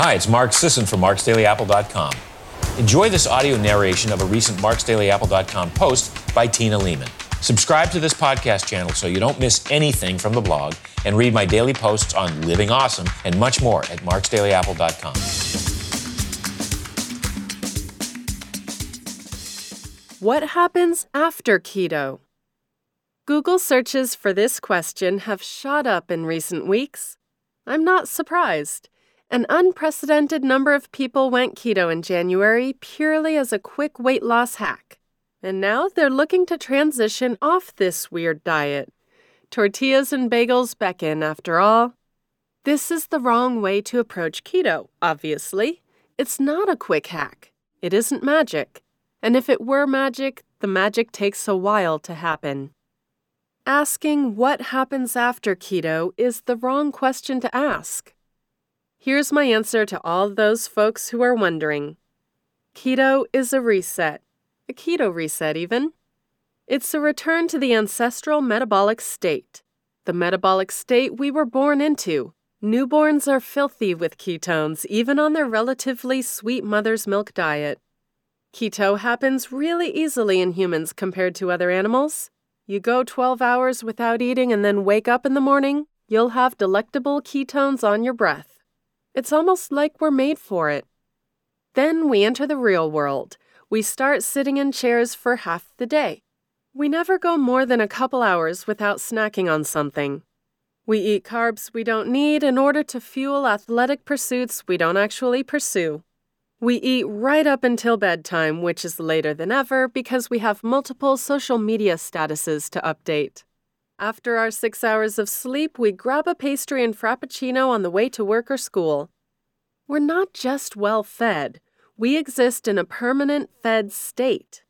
Hi, it's Mark Sisson from marksdailyapple.com. Enjoy this audio narration of a recent marksdailyapple.com post by Tina Leaman. Subscribe to this podcast channel so you don't miss anything from the blog and read my daily posts on living awesome and much more at marksdailyapple.com. What happens after keto? Google searches for this question have shot up in recent weeks. I'm not surprised. An unprecedented number of people went keto in January purely as a quick weight loss hack. And now they're looking to transition off this weird diet. Tortillas and bagels beckon, after all. This is the wrong way to approach keto, obviously. It's not a quick hack. It isn't magic. And if it were magic, the magic takes a while to happen. Asking what happens after keto is the wrong question to ask. Here's my answer to all those folks who are wondering Keto is a reset, a keto reset, even. It's a return to the ancestral metabolic state, the metabolic state we were born into. Newborns are filthy with ketones, even on their relatively sweet mother's milk diet. Keto happens really easily in humans compared to other animals. You go 12 hours without eating and then wake up in the morning, you'll have delectable ketones on your breath. It's almost like we're made for it. Then we enter the real world. We start sitting in chairs for half the day. We never go more than a couple hours without snacking on something. We eat carbs we don't need in order to fuel athletic pursuits we don't actually pursue. We eat right up until bedtime, which is later than ever because we have multiple social media statuses to update. After our six hours of sleep, we grab a pastry and frappuccino on the way to work or school. We're not just well fed, we exist in a permanent fed state.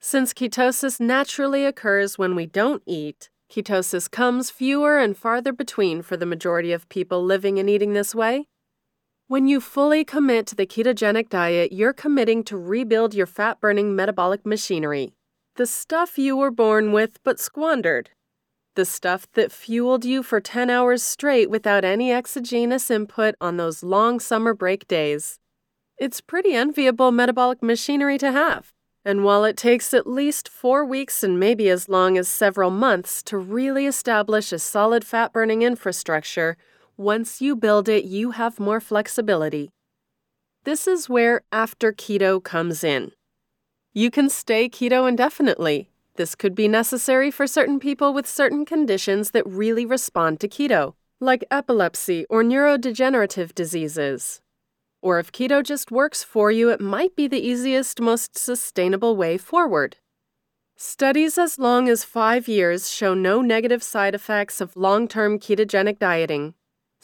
Since ketosis naturally occurs when we don't eat, ketosis comes fewer and farther between for the majority of people living and eating this way. When you fully commit to the ketogenic diet, you're committing to rebuild your fat burning metabolic machinery. The stuff you were born with but squandered. The stuff that fueled you for 10 hours straight without any exogenous input on those long summer break days. It's pretty enviable metabolic machinery to have. And while it takes at least four weeks and maybe as long as several months to really establish a solid fat burning infrastructure, once you build it, you have more flexibility. This is where after keto comes in. You can stay keto indefinitely. This could be necessary for certain people with certain conditions that really respond to keto, like epilepsy or neurodegenerative diseases. Or if keto just works for you, it might be the easiest, most sustainable way forward. Studies as long as five years show no negative side effects of long term ketogenic dieting,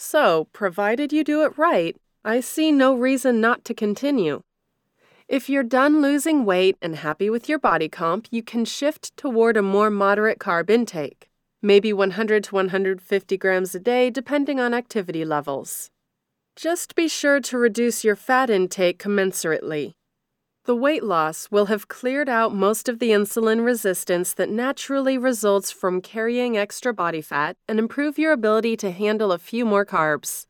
so, provided you do it right, I see no reason not to continue. If you're done losing weight and happy with your body comp, you can shift toward a more moderate carb intake, maybe 100 to 150 grams a day, depending on activity levels. Just be sure to reduce your fat intake commensurately. The weight loss will have cleared out most of the insulin resistance that naturally results from carrying extra body fat and improve your ability to handle a few more carbs.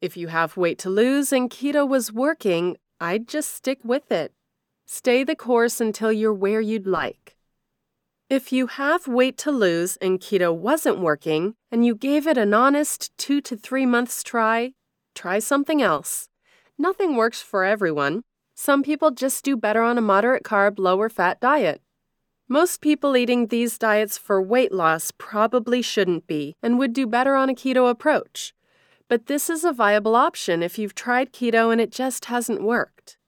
If you have weight to lose and keto was working, I'd just stick with it. Stay the course until you're where you'd like. If you have weight to lose and keto wasn't working, and you gave it an honest two to three months try, try something else. Nothing works for everyone, some people just do better on a moderate carb, lower fat diet. Most people eating these diets for weight loss probably shouldn't be and would do better on a keto approach. But this is a viable option if you've tried keto and it just hasn't worked.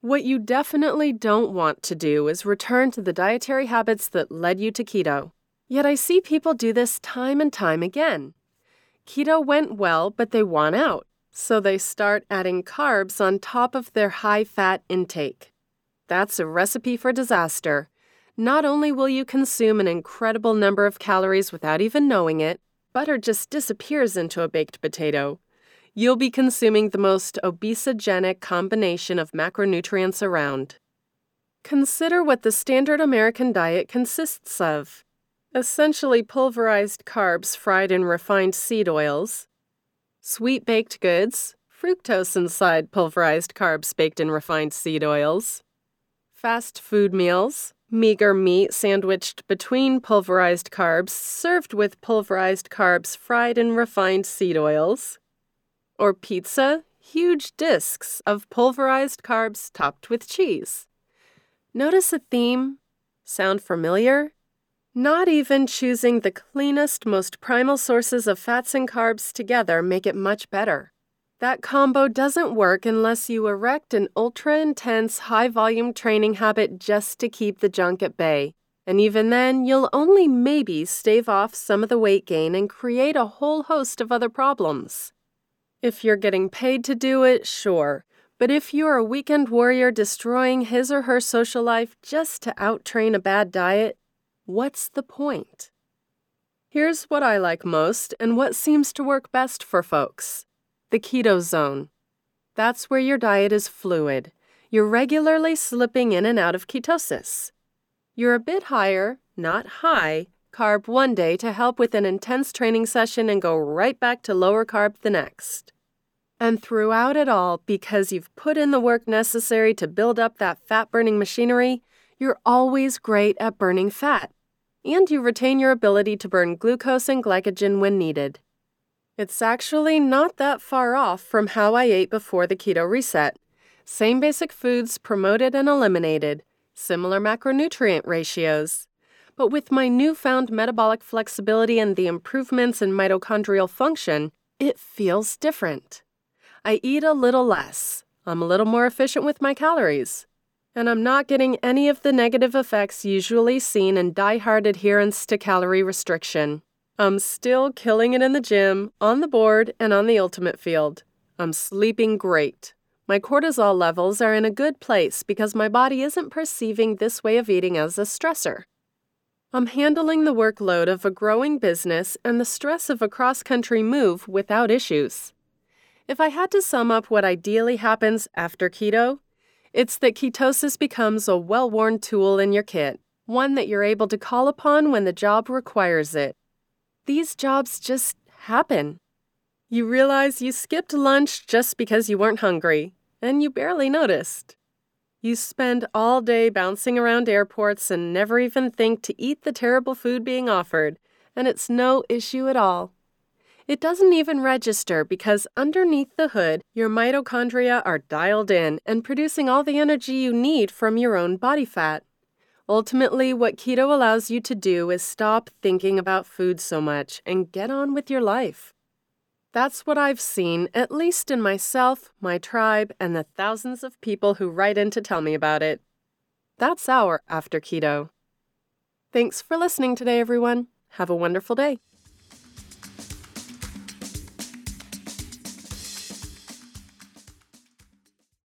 What you definitely don't want to do is return to the dietary habits that led you to keto. Yet I see people do this time and time again. Keto went well, but they want out. So they start adding carbs on top of their high fat intake. That's a recipe for disaster. Not only will you consume an incredible number of calories without even knowing it, butter just disappears into a baked potato. You'll be consuming the most obesogenic combination of macronutrients around. Consider what the standard American diet consists of essentially pulverized carbs fried in refined seed oils, sweet baked goods, fructose inside pulverized carbs baked in refined seed oils. Fast food meals, meager meat sandwiched between pulverized carbs, served with pulverized carbs fried in refined seed oils. Or pizza, huge discs of pulverized carbs topped with cheese. Notice a theme? Sound familiar? Not even choosing the cleanest, most primal sources of fats and carbs together make it much better. That combo doesn't work unless you erect an ultra intense, high volume training habit just to keep the junk at bay. And even then, you'll only maybe stave off some of the weight gain and create a whole host of other problems. If you're getting paid to do it, sure. But if you're a weekend warrior destroying his or her social life just to outtrain a bad diet, what's the point? Here's what I like most and what seems to work best for folks the keto zone. That's where your diet is fluid. You're regularly slipping in and out of ketosis. You're a bit higher, not high, carb one day to help with an intense training session and go right back to lower carb the next. And throughout it all, because you've put in the work necessary to build up that fat burning machinery, you're always great at burning fat. And you retain your ability to burn glucose and glycogen when needed. It's actually not that far off from how I ate before the keto reset. Same basic foods promoted and eliminated, similar macronutrient ratios. But with my newfound metabolic flexibility and the improvements in mitochondrial function, it feels different. I eat a little less, I'm a little more efficient with my calories, and I'm not getting any of the negative effects usually seen in die-hard adherence to calorie restriction. I'm still killing it in the gym, on the board, and on the ultimate field. I'm sleeping great. My cortisol levels are in a good place because my body isn't perceiving this way of eating as a stressor. I'm handling the workload of a growing business and the stress of a cross country move without issues. If I had to sum up what ideally happens after keto, it's that ketosis becomes a well worn tool in your kit, one that you're able to call upon when the job requires it. These jobs just happen. You realize you skipped lunch just because you weren't hungry, and you barely noticed. You spend all day bouncing around airports and never even think to eat the terrible food being offered, and it's no issue at all. It doesn't even register because underneath the hood, your mitochondria are dialed in and producing all the energy you need from your own body fat. Ultimately, what keto allows you to do is stop thinking about food so much and get on with your life. That's what I've seen, at least in myself, my tribe, and the thousands of people who write in to tell me about it. That's our After Keto. Thanks for listening today, everyone. Have a wonderful day.